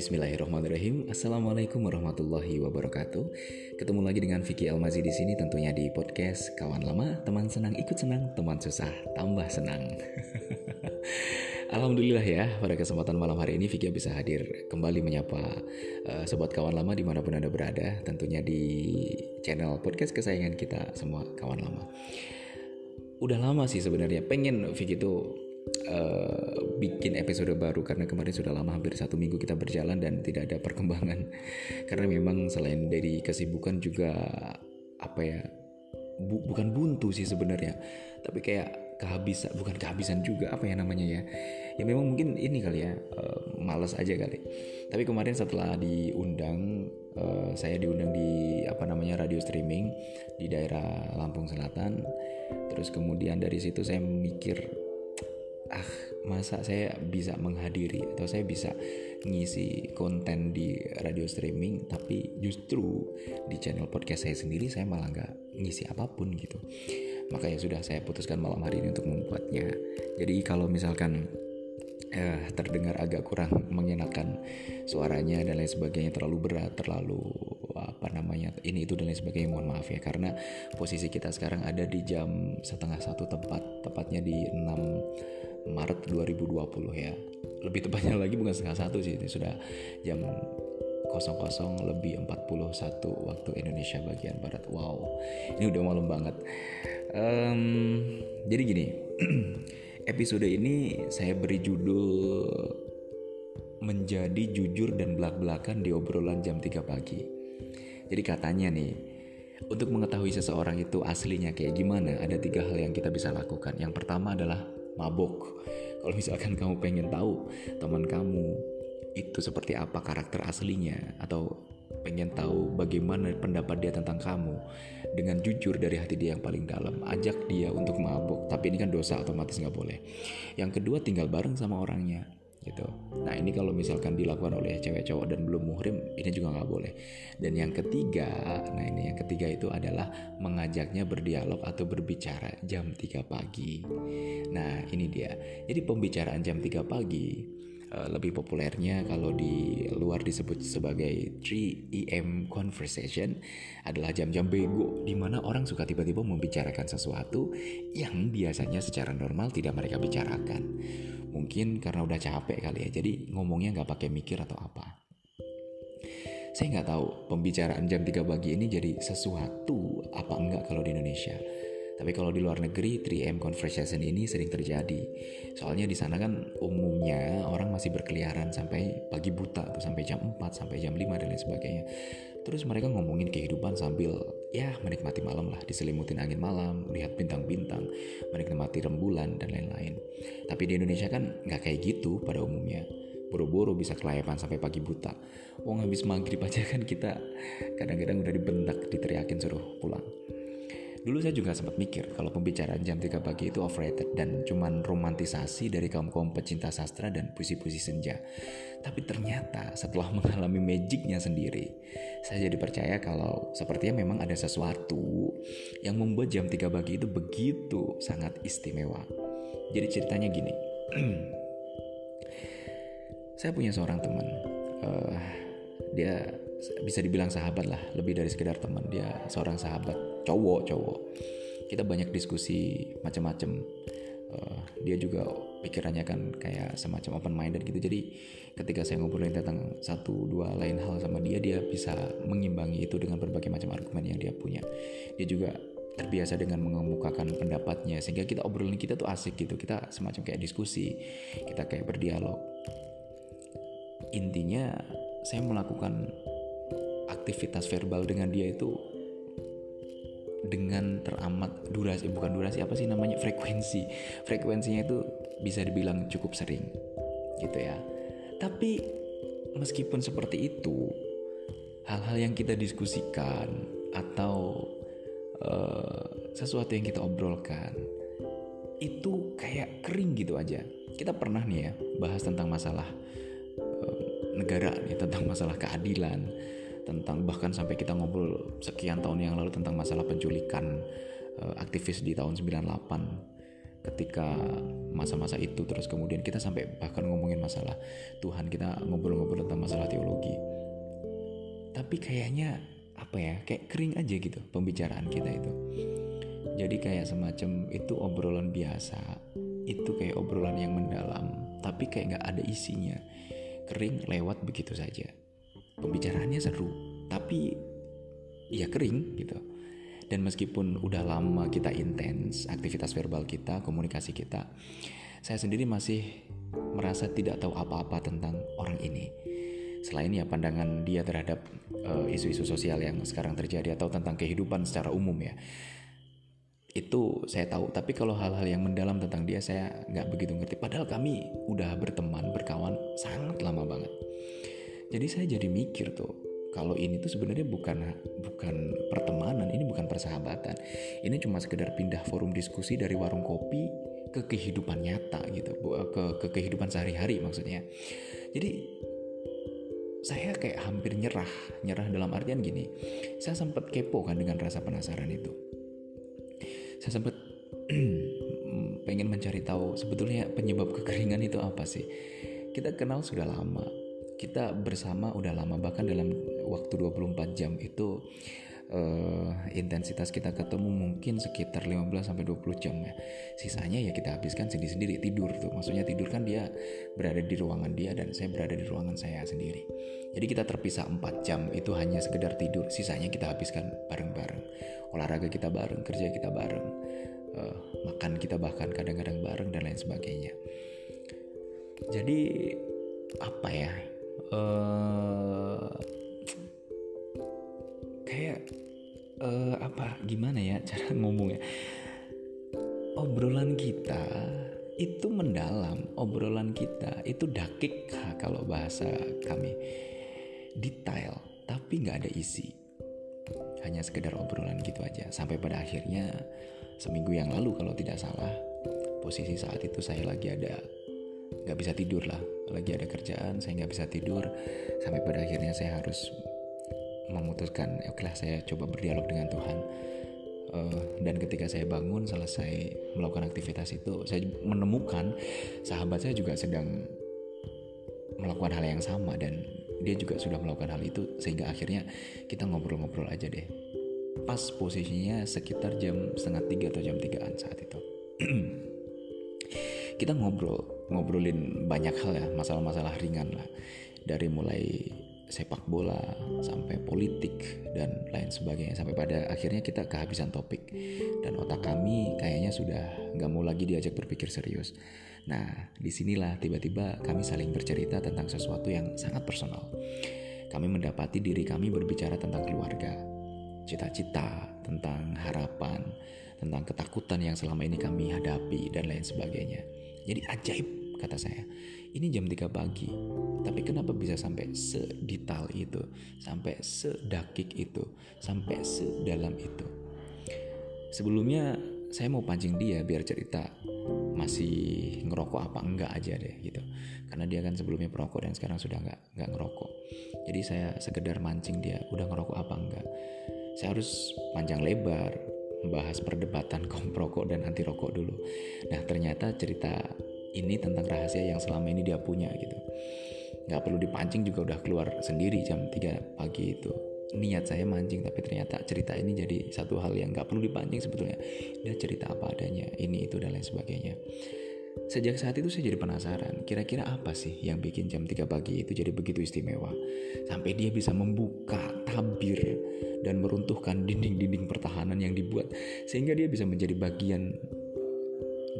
Bismillahirrahmanirrahim. Assalamualaikum warahmatullahi wabarakatuh. Ketemu lagi dengan Vicky Almazi di sini tentunya di podcast Kawan Lama, teman senang ikut senang, teman susah tambah senang. Alhamdulillah ya, pada kesempatan malam hari ini Vicky bisa hadir kembali menyapa uh, sobat kawan lama di mana pun anda berada, tentunya di channel podcast kesayangan kita semua kawan lama. Udah lama sih sebenarnya pengen Vicky itu uh, bikin episode baru karena kemarin sudah lama hampir satu minggu kita berjalan dan tidak ada perkembangan. Karena memang selain dari kesibukan juga apa ya bu, bukan buntu sih sebenarnya tapi kayak kehabisan bukan kehabisan juga apa ya namanya ya. Ya memang mungkin ini kali ya uh, males aja kali. Tapi kemarin setelah diundang uh, saya diundang di apa namanya radio streaming di daerah Lampung Selatan. Terus kemudian dari situ saya mikir ah masa saya bisa menghadiri atau saya bisa ngisi konten di radio streaming tapi justru di channel podcast saya sendiri saya malah nggak ngisi apa pun gitu. Maka ya sudah saya putuskan malam hari ini untuk membuatnya. Jadi kalau misalkan eh, terdengar agak kurang mengenakan suaranya dan lain sebagainya terlalu berat terlalu apa namanya ini itu dan lain sebagainya mohon maaf ya. Karena posisi kita sekarang ada di jam setengah satu tepat tepatnya di 6 Maret 2020 ya. Lebih tepatnya lagi bukan setengah satu sih ini sudah jam 00 lebih 41 waktu Indonesia bagian Barat. Wow ini udah malam banget. Um, jadi gini episode ini saya beri judul menjadi jujur dan belak-belakan di obrolan jam 3 pagi jadi katanya nih untuk mengetahui seseorang itu aslinya kayak gimana, ada tiga hal yang kita bisa lakukan. Yang pertama adalah mabok. Kalau misalkan kamu pengen tahu teman kamu itu seperti apa karakter aslinya atau pengen tahu bagaimana pendapat dia tentang kamu dengan jujur dari hati dia yang paling dalam ajak dia untuk mabuk tapi ini kan dosa otomatis nggak boleh yang kedua tinggal bareng sama orangnya gitu. Nah ini kalau misalkan dilakukan oleh cewek cowok dan belum muhrim ini juga nggak boleh. Dan yang ketiga, nah ini yang ketiga itu adalah mengajaknya berdialog atau berbicara jam 3 pagi. Nah ini dia. Jadi pembicaraan jam 3 pagi uh, lebih populernya kalau di luar disebut sebagai 3 AM conversation adalah jam-jam bego di mana orang suka tiba-tiba membicarakan sesuatu yang biasanya secara normal tidak mereka bicarakan mungkin karena udah capek kali ya jadi ngomongnya nggak pakai mikir atau apa saya nggak tahu pembicaraan jam 3 pagi ini jadi sesuatu apa enggak kalau di Indonesia tapi kalau di luar negeri 3M conversation ini sering terjadi. Soalnya di sana kan umumnya orang masih berkeliaran sampai pagi buta atau sampai jam 4, sampai jam 5 dan lain sebagainya. Terus mereka ngomongin kehidupan sambil ya menikmati malam lah, diselimutin angin malam, lihat bintang-bintang, menikmati rembulan dan lain-lain. Tapi di Indonesia kan nggak kayak gitu pada umumnya. Boro-boro bisa kelayapan sampai pagi buta. Wong habis maghrib aja kan kita kadang-kadang udah dibentak, diteriakin suruh pulang. Dulu saya juga sempat mikir kalau pembicaraan jam 3 pagi itu overrated dan cuman romantisasi dari kaum-kaum pecinta sastra dan puisi-puisi senja. Tapi ternyata setelah mengalami magicnya sendiri, saya jadi percaya kalau sepertinya memang ada sesuatu yang membuat jam 3 pagi itu begitu sangat istimewa. Jadi ceritanya gini. saya punya seorang teman. Uh, dia bisa dibilang sahabat lah lebih dari sekedar teman. Dia seorang sahabat cowok cowok. Kita banyak diskusi macam-macam. Uh, dia juga pikirannya kan kayak semacam open minded gitu. Jadi ketika saya ngobrolin tentang satu dua lain hal sama dia dia bisa mengimbangi itu dengan berbagai macam argumen yang dia punya. Dia juga terbiasa dengan mengemukakan pendapatnya. Sehingga kita obrolin kita tuh asik gitu. Kita semacam kayak diskusi kita kayak berdialog. Intinya saya melakukan aktivitas verbal dengan dia itu dengan teramat durasi bukan durasi apa sih namanya? Frekuensi. Frekuensinya itu bisa dibilang cukup sering gitu ya. Tapi meskipun seperti itu hal-hal yang kita diskusikan atau uh, sesuatu yang kita obrolkan itu kayak kering gitu aja. Kita pernah nih ya bahas tentang masalah uh, negara nih tentang masalah keadilan tentang bahkan sampai kita ngobrol sekian tahun yang lalu tentang masalah penculikan uh, aktivis di tahun 98 ketika masa-masa itu terus kemudian kita sampai bahkan ngomongin masalah Tuhan kita ngobrol-ngobrol tentang masalah teologi. Tapi kayaknya apa ya kayak kering aja gitu pembicaraan kita itu. Jadi kayak semacam itu obrolan biasa itu kayak obrolan yang mendalam tapi kayak nggak ada isinya. Kering lewat begitu saja pembicaraannya seru tapi ya kering gitu. Dan meskipun udah lama kita intens aktivitas verbal kita komunikasi kita saya sendiri masih merasa tidak tahu apa-apa tentang orang ini. Selain ya pandangan dia terhadap uh, isu-isu sosial yang sekarang terjadi atau tentang kehidupan secara umum ya itu saya tahu. Tapi kalau hal-hal yang mendalam tentang dia saya nggak begitu ngerti. Padahal kami udah berteman berkawan sangat lama banget jadi saya jadi mikir tuh kalau ini tuh sebenarnya bukan bukan pertemanan, ini bukan persahabatan. Ini cuma sekedar pindah forum diskusi dari warung kopi ke kehidupan nyata gitu, ke ke kehidupan sehari-hari maksudnya. Jadi saya kayak hampir nyerah, nyerah dalam artian gini. Saya sempat kepo kan dengan rasa penasaran itu. Saya sempat pengen mencari tahu sebetulnya penyebab kekeringan itu apa sih. Kita kenal sudah lama, kita bersama udah lama bahkan dalam waktu 24 jam itu uh, intensitas kita ketemu mungkin sekitar 15 sampai 20 jam ya. Sisanya ya kita habiskan sendiri-sendiri tidur tuh. Maksudnya tidur kan dia berada di ruangan dia dan saya berada di ruangan saya sendiri. Jadi kita terpisah 4 jam itu hanya sekedar tidur. Sisanya kita habiskan bareng-bareng. Olahraga kita bareng, kerja kita bareng. Uh, makan kita bahkan kadang-kadang bareng dan lain sebagainya. Jadi apa ya uh, kayak uh, apa gimana ya cara ngomongnya? Obrolan kita itu mendalam obrolan kita itu dakik kalau bahasa kami. Detail tapi nggak ada isi. Hanya sekedar obrolan gitu aja. Sampai pada akhirnya seminggu yang lalu kalau tidak salah posisi saat itu saya lagi ada nggak bisa tidur lah lagi ada kerjaan saya nggak bisa tidur sampai pada akhirnya saya harus memutuskan oke lah saya coba berdialog dengan Tuhan. Uh, dan ketika saya bangun selesai melakukan aktivitas itu saya menemukan sahabat saya juga sedang melakukan hal yang sama dan dia juga sudah melakukan hal itu sehingga akhirnya kita ngobrol-ngobrol aja deh. Pas posisinya sekitar jam setengah tiga atau jam tigaan saat itu. Kita ngobrol ngobrolin banyak hal ya masalah-masalah ringan lah. Dari mulai sepak bola sampai politik dan lain sebagainya. Sampai pada akhirnya kita kehabisan topik. Dan otak kami kayaknya sudah nggak mau lagi diajak berpikir serius. Nah di sinilah tiba-tiba kami saling bercerita tentang sesuatu yang sangat personal. Kami mendapati diri kami berbicara tentang keluarga cita-cita tentang harapan tentang ketakutan yang selama ini kami hadapi dan lain sebagainya. Jadi ajaib kata saya. Ini jam 3 pagi. Tapi kenapa bisa sampai sedetail itu, sampai sedakik itu, sampai sedalam itu? Sebelumnya saya mau pancing dia biar cerita masih ngerokok apa enggak aja deh gitu karena dia kan sebelumnya perokok dan sekarang sudah enggak enggak ngerokok jadi saya sekedar mancing dia udah ngerokok apa enggak saya harus panjang lebar membahas perdebatan kaum perokok dan anti rokok dulu. Nah ternyata cerita ini tentang rahasia yang selama ini dia punya gitu. Gak perlu dipancing juga udah keluar sendiri jam 3 pagi itu. Niat saya mancing tapi ternyata cerita ini jadi satu hal yang gak perlu dipancing sebetulnya. Dia cerita apa adanya, ini itu dan lain sebagainya. Sejak saat itu saya jadi penasaran, kira-kira apa sih yang bikin jam 3 pagi itu jadi begitu istimewa? Sampai dia bisa membuka tabir dan meruntuhkan dinding-dinding pertahanan yang dibuat sehingga dia bisa menjadi bagian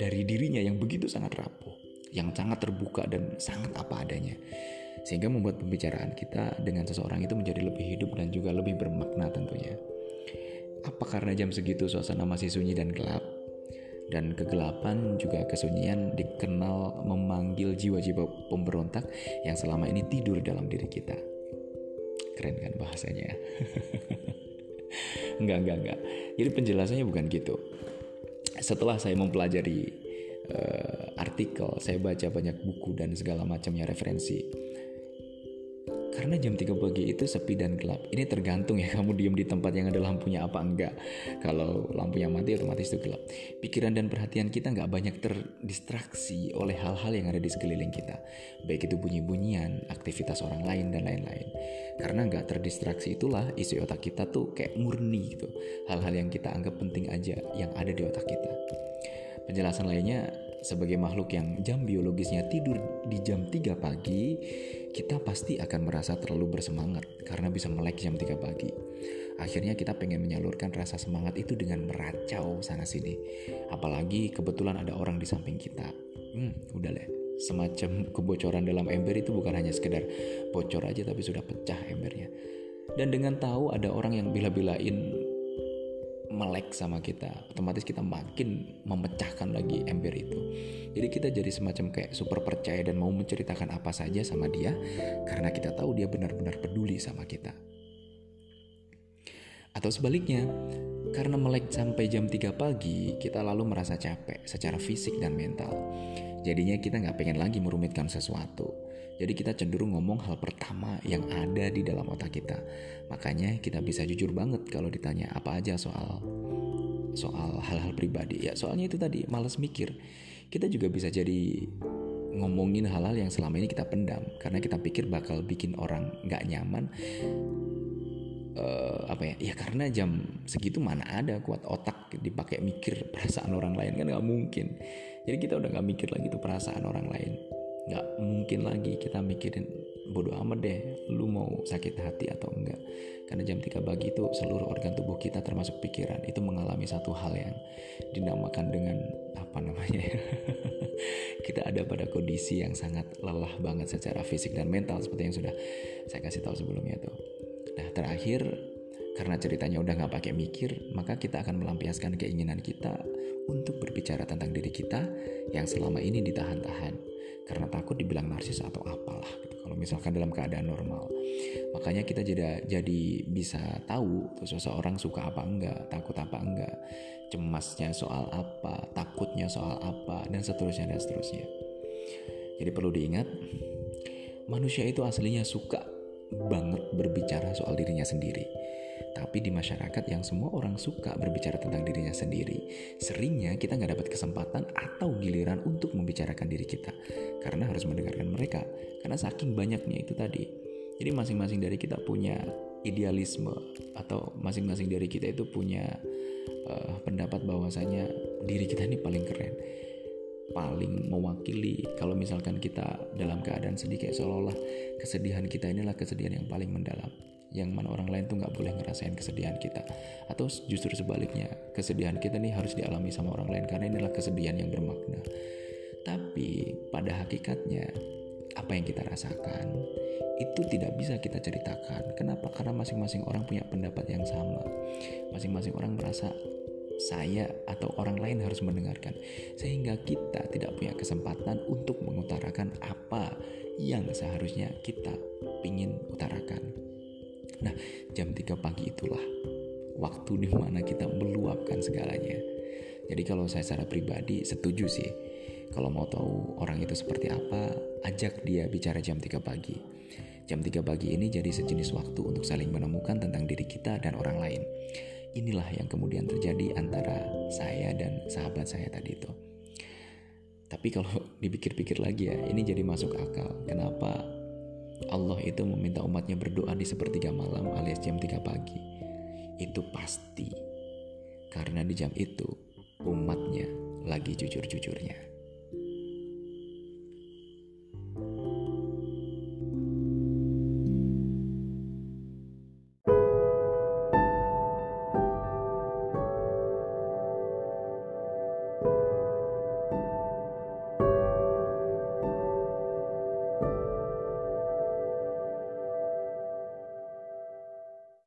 dari dirinya yang begitu sangat rapuh, yang sangat terbuka dan sangat apa adanya. Sehingga membuat pembicaraan kita dengan seseorang itu menjadi lebih hidup dan juga lebih bermakna tentunya. Apa karena jam segitu suasana masih sunyi dan gelap? dan kegelapan juga kesunyian dikenal memanggil jiwa-jiwa pemberontak yang selama ini tidur dalam diri kita. Keren kan bahasanya? enggak, enggak, enggak. Jadi penjelasannya bukan gitu. Setelah saya mempelajari uh, artikel, saya baca banyak buku dan segala macamnya referensi. Karena jam 3 pagi itu sepi dan gelap. Ini tergantung ya kamu diem di tempat yang ada lampunya apa enggak. Kalau lampunya mati otomatis itu gelap. Pikiran dan perhatian kita nggak banyak terdistraksi oleh hal-hal yang ada di sekeliling kita. Baik itu bunyi-bunyian, aktivitas orang lain dan lain-lain. Karena nggak terdistraksi itulah isi otak kita tuh kayak murni gitu. Hal-hal yang kita anggap penting aja yang ada di otak kita. Penjelasan lainnya sebagai makhluk yang jam biologisnya tidur di jam 3 pagi, kita pasti akan merasa terlalu bersemangat karena bisa melek jam 3 pagi. Akhirnya kita pengen menyalurkan rasa semangat itu dengan meracau sana sini. Apalagi kebetulan ada orang di samping kita. Hmm, udah deh. Semacam kebocoran dalam ember itu bukan hanya sekedar bocor aja tapi sudah pecah embernya. Dan dengan tahu ada orang yang bila-bilain melek sama kita otomatis kita makin memecahkan lagi ember jadi kita jadi semacam kayak super percaya dan mau menceritakan apa saja sama dia karena kita tahu dia benar-benar peduli sama kita atau sebaliknya karena melek sampai jam 3 pagi kita lalu merasa capek secara fisik dan mental jadinya kita nggak pengen lagi merumitkan sesuatu jadi kita cenderung ngomong hal pertama yang ada di dalam otak kita. Makanya kita bisa jujur banget kalau ditanya apa aja soal soal hal-hal pribadi. Ya soalnya itu tadi males mikir. Kita juga bisa jadi ngomongin hal-hal yang selama ini kita pendam. Karena kita pikir bakal bikin orang nggak nyaman. Uh, apa ya? Ya karena jam segitu mana ada kuat otak dipakai mikir perasaan orang lain kan nggak mungkin. Jadi kita udah nggak mikir lagi tuh perasaan orang lain. Nggak mungkin lagi kita mikirin bodoh amat deh lu mau sakit hati atau enggak. Karena jam 3 pagi itu seluruh organ tubuh kita termasuk pikiran itu mengalami satu hal yang dinamakan dengan apa namanya ya? Kita ada pada kondisi yang sangat lelah banget secara fisik dan mental seperti yang sudah saya kasih tahu sebelumnya tuh. Nah terakhir karena ceritanya udah nggak pakai mikir maka kita akan melampiaskan keinginan kita untuk berbicara tentang diri kita yang selama ini ditahan-tahan karena takut dibilang narsis atau apalah gitu. Kalau misalkan dalam keadaan normal. Makanya kita jadi jadi bisa tahu tuh seseorang suka apa enggak, takut apa enggak, cemasnya soal apa, takutnya soal apa dan seterusnya dan seterusnya. Jadi perlu diingat manusia itu aslinya suka banget berbicara soal dirinya sendiri tapi di masyarakat yang semua orang suka berbicara tentang dirinya sendiri, seringnya kita nggak dapat kesempatan atau giliran untuk membicarakan diri kita karena harus mendengarkan mereka. Karena saking banyaknya itu tadi. Jadi masing-masing dari kita punya idealisme atau masing-masing dari kita itu punya uh, pendapat bahwasanya diri kita ini paling keren paling mewakili kalau misalkan kita dalam keadaan sedih kayak seolah-olah kesedihan kita inilah kesedihan yang paling mendalam yang mana orang lain tuh nggak boleh ngerasain kesedihan kita. Atau justru sebaliknya kesedihan kita nih harus dialami sama orang lain karena inilah kesedihan yang bermakna. Tapi pada hakikatnya apa yang kita rasakan itu tidak bisa kita ceritakan. Kenapa? Karena masing-masing orang punya pendapat yang sama. Masing-masing orang merasa saya atau orang lain harus mendengarkan. Sehingga kita tidak punya kesempatan untuk mengutarakan apa yang seharusnya kita ingin utarakan. Nah, jam 3 pagi itulah waktu di mana kita meluapkan segalanya. Jadi kalau saya secara pribadi setuju sih. Kalau mau tahu orang itu seperti apa, ajak dia bicara jam 3 pagi. Jam 3 pagi ini jadi sejenis waktu untuk saling menemukan tentang diri kita dan orang lain. Inilah yang kemudian terjadi antara saya dan sahabat saya tadi itu. Tapi kalau dipikir-pikir lagi ya, ini jadi masuk akal. Kenapa Allah itu meminta umatnya berdoa di sepertiga malam alias jam 3 pagi. Itu pasti. Karena di jam itu umatnya lagi jujur-jujurnya.